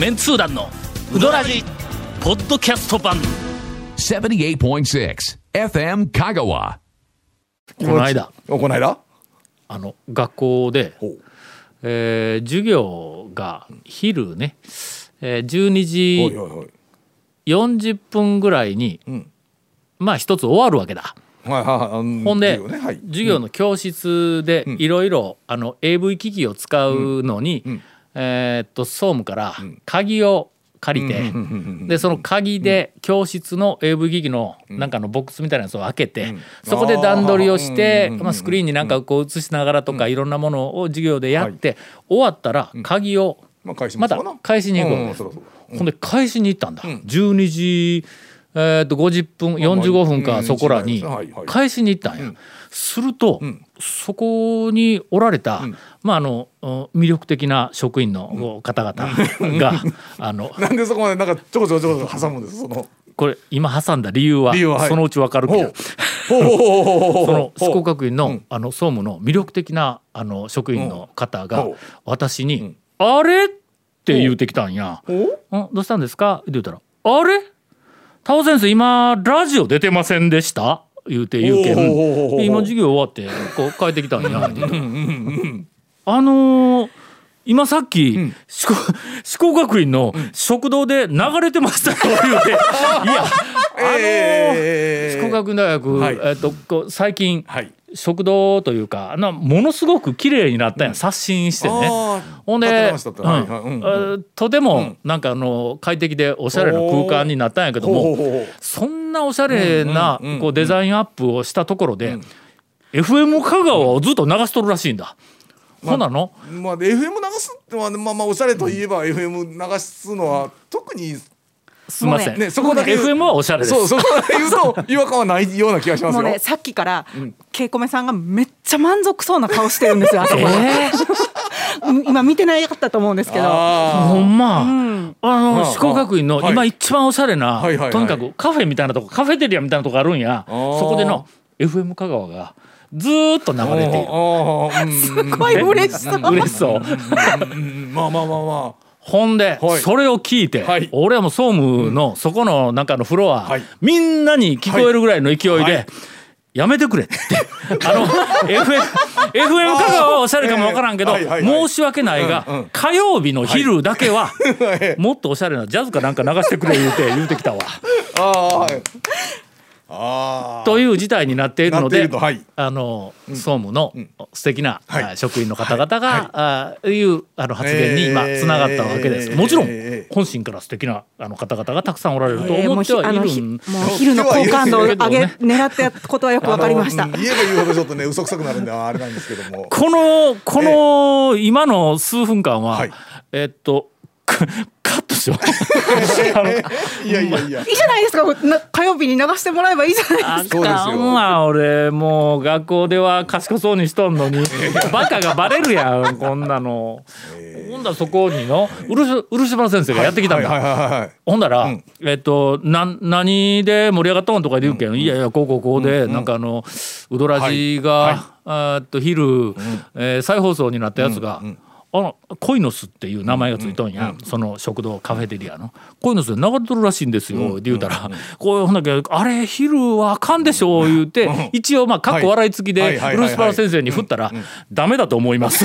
メンツー団のウドラジポッドキャスト版。78.6 FM Kagawa. この間。おこの間？あの学校でえー授業が昼ね、えー、12おい時おいおい40分ぐらいに、ん。まあ一つ終わるわけだ。はいはいほんで、授業ね。はい。授業の教室でいろいろあの AV 機器を使うのに、んえーっと総務から鍵を借りて、でその鍵で教室の AV 機器のなんかのボックスみたいなやつを開けて、そこで段取りをして、うんまあ、スクリーンになんかこう映しながらとかいろんなものを授業でやって、終わったら鍵をまた返しに行くわけう。んそらそうほんで返しに行ったんだ、12時、えー、と50分45分かうんそこらに返しに行ったんや、すると、そこにおられた、まああのうん魅力的な職員の方々が、あのなんでそこまでなんかちょこちょこちょこ挟むんです？その。これ今挟んだ理由はそのうちわかるけど。その四国学院の,、うん。あの総務の魅力的なあの職員の方が私に「あれ?」って言うてきたんや。んどうしたんですか?」って言ったら「あれ？タオ先生今ラジオ出てませんでした?」言うて言うけんで今授業終わってこう帰ってきたんや。あのー今さっき、四国四国学院の食堂で流れてました。よ 言うて。いやあのーえー四国学院大学、はい。えっと最近、はい。食堂というかなものすごく綺麗になったんや、刷新してね。ほんで、と。てもなんかあの快適でおしゃれな空間になったんやけどもそんなおしゃれなうんうんうんこうデザインアップをしたところで FM 香川をずっと流しとるらしいんだ。ほなの？まあ FM 流すってまあまあおしゃれといえば FM 流すのは特にすみません、ねそこだけ FM はおしゃれです。そうそこだけ言うと 違和感はないような気がしますよ。もうねさっきから、ケイコメさんがめっちゃ満足そうな顔してるんですよえー。うん今見てないかったと思うんですけど。あほんま、ん。あのはあ四国学院のはい。今一番おしゃれな、とにかくカフェみたいなとこカフェテリアみたいなとこあるんや。ー。そこでの FM 香川がずーっと流れている。すすごい嬉しそう。嬉しそう。まあまあまあまほんで、はい。それを聞いて、はい。俺はもう総務のそこの中のフロア、はい。みんなに聞こえるぐらいの勢いで、はいやめてくれって。あの、FM、FM 香川はおしゃれかもわからんけど、ええはいはいはい。申し訳ないが、うんうん。火曜日の昼だけは、えもっとおしゃれなジャズかなんか流してくれ言うて、言うてきたわ。あという事態になっているので、はい。あの、総務の素敵な、はい。あ職員の方々が、あいうあの発言に今えー。つながったわけです。もちろん、えー。本心から素敵なあの方々がたくさんおられると思ってはいうひあのひるんもう昼の好感度を上げ 狙ってやったことはよくわかりました。言えば言うほどちょっとね嘘くさくなるんであれなんですけども。このこの今の数分間は、はい。えっとカカットしよ。う。あのいやいやいや。いいじゃないですか。な火曜日に流してもらえばいいじゃないですか。あかんわ俺もう学校では賢そうにしとんのにバカがバレるやんこんなの。ほんだらそこにの漆漆原先生がやってきたんだ。はいはいはいはい。ほんだら、ん。えっとな何で盛り上がったんとかで言うけん、いやいやこうこうこうで、なんかあのウドラジが、あーっと昼、えー再放送になったやつが、あのコイノスっていう名前がついとんや、その食堂カフェテリアの。コイノスで流れとるらしいんですよ、って言うたら、こうほんだけあれ昼はあかんでしょう言うて、一応まあかっこ笑い付きでルースパラ先生に振ったら、ダメだと思います。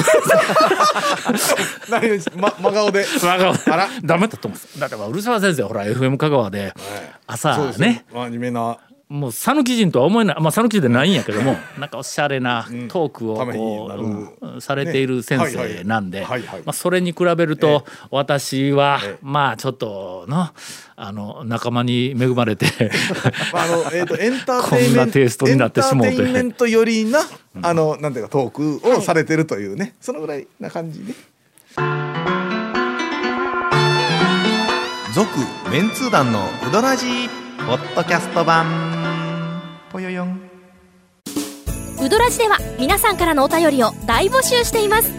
何ま真顔で。真顔あら。ダメだと思うんです。だってまあ古澤先生ほら FM 香川で朝ね。真面目なもう讃岐人とは思えない。まあ讃岐人でないんやけどもなんかおしゃれなトークをこううんされている先生なんで。ねはいはいはいはい。まあそれに比べると私はまあちょっとのあの仲間に恵まれてまああのえっと エンターテインメントこんなテイストになってしもうて。エンターテインメントよりなあのなんていうかトークをされてるというね。そのぐらいな感じで。続メンツー団のウドラジーポッドキャスト版ウドラジでは皆さんからのお便りを大募集しています。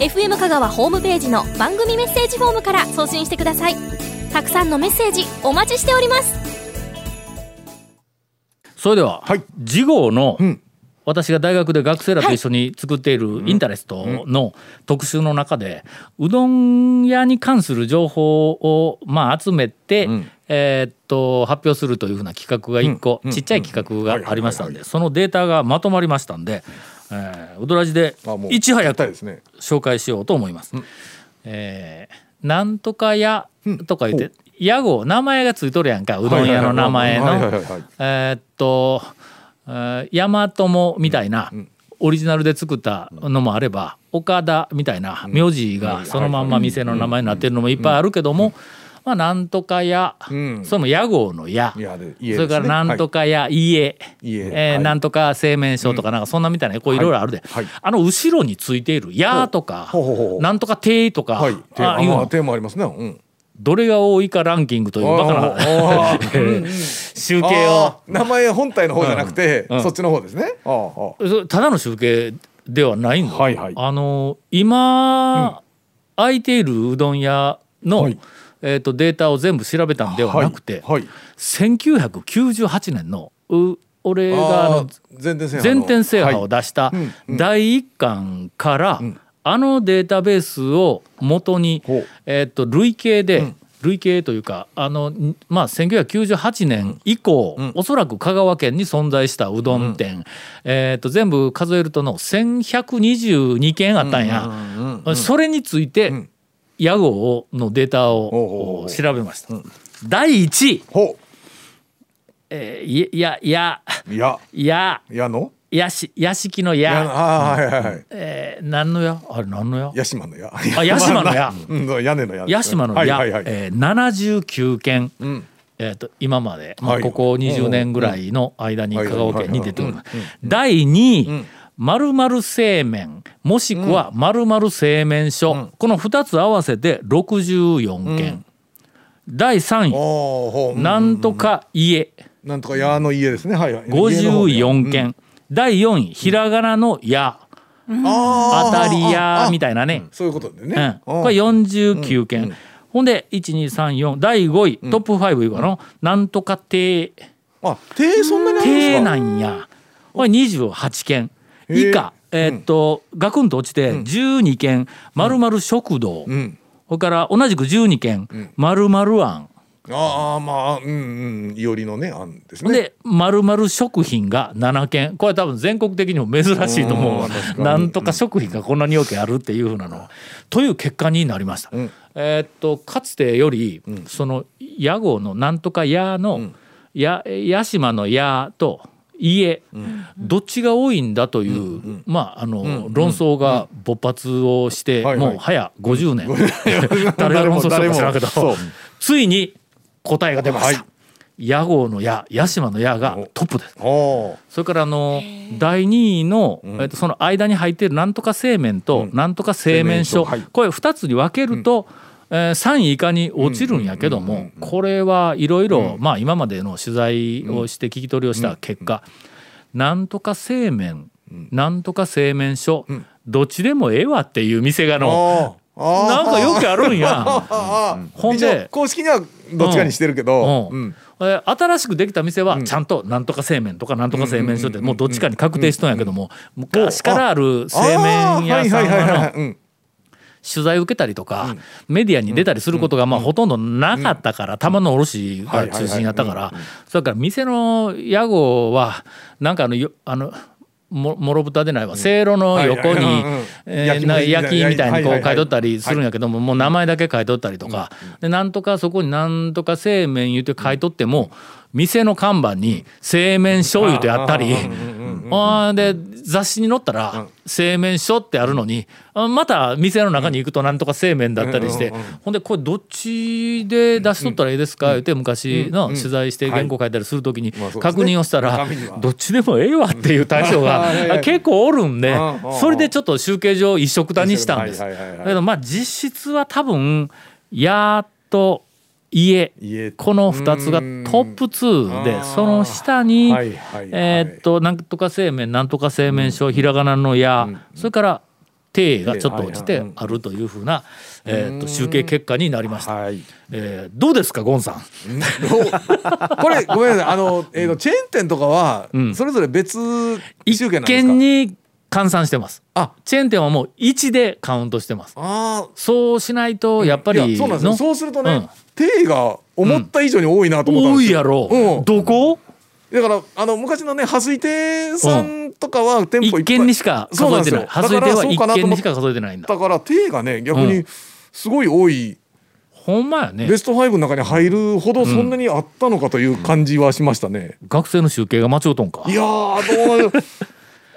FM 香川ホームページの番組メッセージフォームから送信してください。たくさんのメッセージお待ちしております。それでははい。次号のん。私が大学で学生らと一緒に作っているインタレストの特集の中で、うどん屋に関する情報をまあ集めて、えーっと発表するというふうな企画が1個、ちっちゃい企画がありましたんで、そのデータがまとまりましたんで、えー、うどらじでいち早くやったですね。紹介しようと思います。えーなんとか屋とか言って、屋号名前がついとるやんかうどん屋の名前の。えーっとえー大和もみたいなオリジナルで作ったのもあれば岡田みたいな名字がそのまんま店の名前になってるのもいっぱいあるけどもまあなんとか屋ん。それも屋号の屋いやで家それからなんとかか屋家。家。えーはい。なんとか製麺所とかなんかそんなみたいなこうい。ろいろあるで。はい。あの後ろについている屋とかなんとか亭とかはい。ああいうの。マテーマありますね。うん。どれが多いかランキングというバカな集計を。名前本体の方じゃなくてうん。そっちの方ですね。ただの集計ではないんだ、はいはいあの。今、空いているうどん屋の、はいえー、とデータを全部調べたんではなくて、はいはい。1998年のう俺があのあー全店制覇を出したうんうん。第一巻から、ん。あのデータベースを元に、ほう。えー、と累計で、累計というかあの、んまあ、1998年以降、おそらく香川県に存在したうどん店、えー、と全部数えるとの1122件あったんや、それについて、屋号のデータをう調べました。第1位、ほえー、いやいや。や。や。矢の？やし屋敷のや。や、あーはいはいはい。えー、何のや？あれ何のや？屋島の矢あ屋島の矢 うん屋根の矢屋島のや、はいはいはい。えー、79件、ん。えー、と今まで、まあ、はい。ここ20年ぐらいの間にうん香川県に出ております。第2位、〇〇製麺もしくは〇〇製麺所、この2つ合わせて64件、第3位、なんとか家。なんとか矢の家ですね。はいはい。54件、第4位ひらがなの「や」あ当たりあやあみたいなね、そういうことでね。うん、これ49件、ほんで1234第5位、トップ5いうかの、なんとか亭。あ手そんなにあるんです亭かなんや。これ28件以下えーっとガクンと落ちて12件まるまる食堂、うん。それから同じく12件まるまる庵ああまあうんうん。いおりのねあんですね。でまるまる食品が7件。これ多分全国的にも珍しいと思うなんとか食品がこんなに多くあるっていうふうなの。という結果になりました。ん。えーっとかつてよりその屋号のなんとか屋のや屋島の屋と家どっちが多いんだというまああの論争が勃発をしてもう早50年。誰が論争したか知らんけどそう。ついに答えが出ました。はい。屋号の屋屋島の屋がトップです。それからあの第2位の、えっと、その間に入っているなんとか製麺となんとか製麺所、これ2つに分けると、えー3位以下に落ちるんやけどもこれはいろいろまあ今までの取材をして聞き取りをした結果なんとか製麺なんとか製麺所どっちでもええわっていう店がのなんかよくあるんや。ほんで公式にはどっちかにしてるけど。ううん。んえー新しくできた店はちゃんとなんとか製麺とかなんとか製麺所ってもうどっちかに確定しとんやけども昔からある製麺屋さんは取材を受けたりとかメディアに出たりすることがまあほとんどなかったから玉の卸が中心やったから。それから店の屋号はなんかあのよあのももろ豚でないわ。せいろの横に焼きみたいにこはいう書い。とったりするんやけどももう名前だけ書いとったりとか。でなんとかそこになんとか製麺言うて書いとっても店の看板に製麺所言うてあったりあーで雑誌に載ったら製麺所ってあるのにあまた店の中に行くとなんとか製麺だったりしてほんでこれどっちで出しとったらいいですか？言って昔の取材して原稿書いたりする時に確認をしたらどっちでもええわっていう対象が結構おるんでうん。うん。それでちょっと集計上一緒くたにしたんです。だけどまあ実質は多分やっと家。家。この2つがトップ2でその下に、はいはいはい。えーっとなんとか製麺なんとか製麺所ひらがなのや、それから低がちょっと落ちてあるというふうな、えー、と集計結果になりました、はい。えーどうですかゴンさん？これごめんなさい。あの、えー、とチェーン店とかはうん。それぞれ別一集計なんですか？件に換算してます。あ。チェーン店はもう1でカウントしてます。あそうしないとやっぱいりやそうなんですそうするとね、うん。定が思った以上に多いなと思ったんですよ、多いやろ、うん。どこ？だからあの昔のね破水亭さんとかは店舗一件にしか数えてない。そうなんですよ。外れては一だからそうかなと思っ件にしか数えてないんだ。だから定がね逆にうん。すごい多い、ほんまやね。ベスト5の中に入るほどそんなにあったのかという感じはしましたね、学生の集計が間違うとんか。いやーどう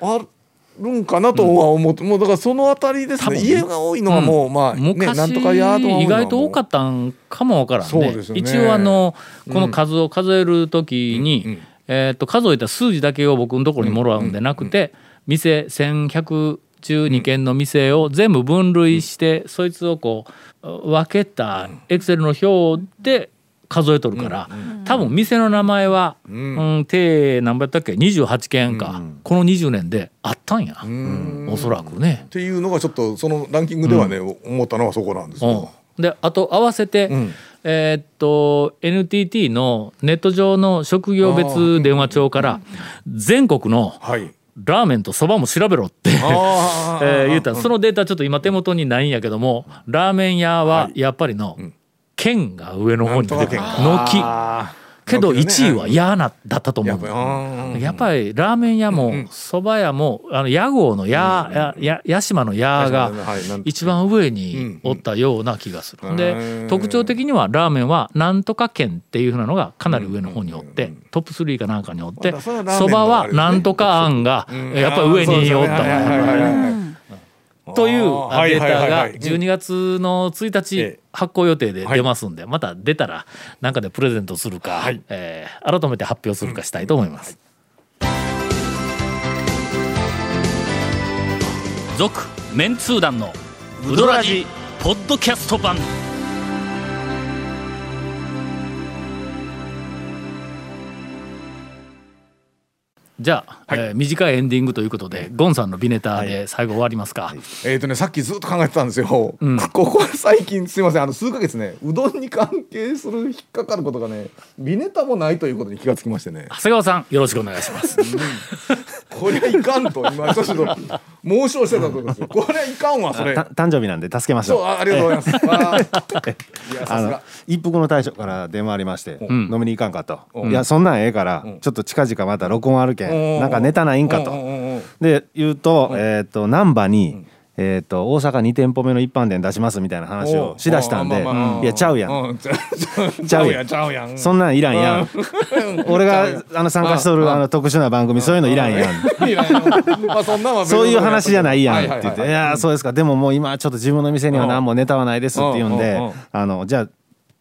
あ るんかなとは思って、もうだからそのあたりですね。家が多いのはもう、まあね昔、なんとかやと意外と多かったんかもわからんね。一応あのこの数を数えるときに、えー、と数えた数字だけを僕のところにもらうんでなくて、店1112件の店を全部分類して、そいつをこう分けたエクセルの表で数えとるから、多分店の名前は、うん。定何倍やったっけ？28件か、この20年であったんや、おそらくね。っ。ていうのがちょっとそのランキングではね、思ったのはそこなんですよ、うん、であと合わせて、ん。えーっと NTT のネット上の職業別電話帳から全国のはい。ラーメンとそばも調べろって、えー言った。そのデータちょっと今手元にないんやけどもラーメン屋はやっぱりの県が上の方に出て軒。あけど軒ね。1位は屋なだったと思う。やっぱりラーメン屋もそば屋もあの屋号の屋やや屋島の屋が一番上におったような気がする。うん。でうん特徴的にはラーメンはなんとか県っていうふうなのがかなり上の方におってトップ3かなんかにおってまだそれはなんとかあん。がやっぱり上におったというデータがはいはいはいはい。12月の1え日え発行予定で出ますんでまた出たらなんかでプレゼントするかはい。えー改めて発表するかしたいと思います。続メンツー団のウドラジポッドキャスト版じゃあ、えー短いエンディングということで、ゴンさんのビネタで最後終わりますか？えーとね、さっきずっと考えてたんですよ、ここ最近すいません。あの数ヶ月ねうどんに関係する引っかかることがねビネタもないということに気がつきましてね。長谷川さんよろしくお願いします。こりゃいかんと今ちょっと猛省してたところですよ。こりゃいかんわそれ。た誕生日なんで助けましょう。あありがとうございます。あの一服の大将から電話ありまして、ん。飲みに行かんかと、うん。いやそんなんええから、ちょっと近々また録音あるけん、うん。なんかネタないんかと、で言うと、えっ、と難波に、えっ、と大阪2店舗目の一般店出しますみたいな話をしだしたんで、いやちゃうやん、う ん。ちゃうやん。ちゃうやんそんなんいらんやん、俺があの参加しとるあの特殊な番組そういうのいらんやん。そういう話じゃないやんって言って「はいやーそうですか。でももう今ちょっと自分の店には何もネタはないです」って言うん。でうんうん。うん「あのじゃあ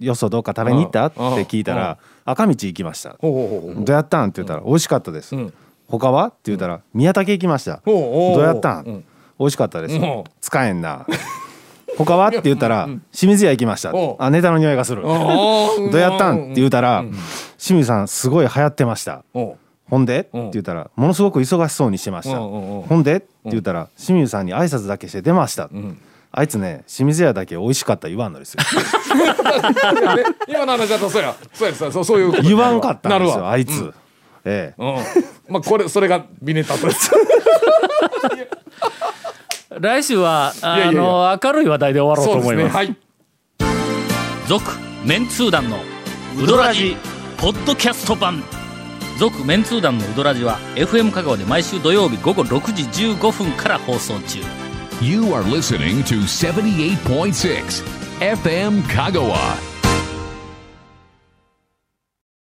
よそどっか食べに行った?」ってうん聞いたら「赤道行きました」どうやったん?」って言ったら「美味しかったです。ん」他は？って言ったら「宮武行きました」どうやったん美味しかったです。う。ん使えんな。他は？って言ったら「清水屋行きました。う。ん」あネタの匂いがする。どどうやったん？って言うたら「清水さんすごい流行ってました」おほんで？ってうん言ったらものすごく忙しそうにしてました。ほんで？って言ったら清水さんに挨拶だけして出ました。ん。あいつね清水屋だけ美味しかった言わんのですよ。ね 今の話だとそうや。そうやそうそういう言わんかったんですなるわ。よあいつええ。うん。まあこれそれがビネタとです来週はあいやいやいや。の明るい話題で終わろうと思います。はい。続メンツー団のウドラジポッドキャスト版。続メンツー団のウドラジは FM 香川で毎週土曜日午後6時15分から放送中。You are listening to 78.6 FM Kagawa.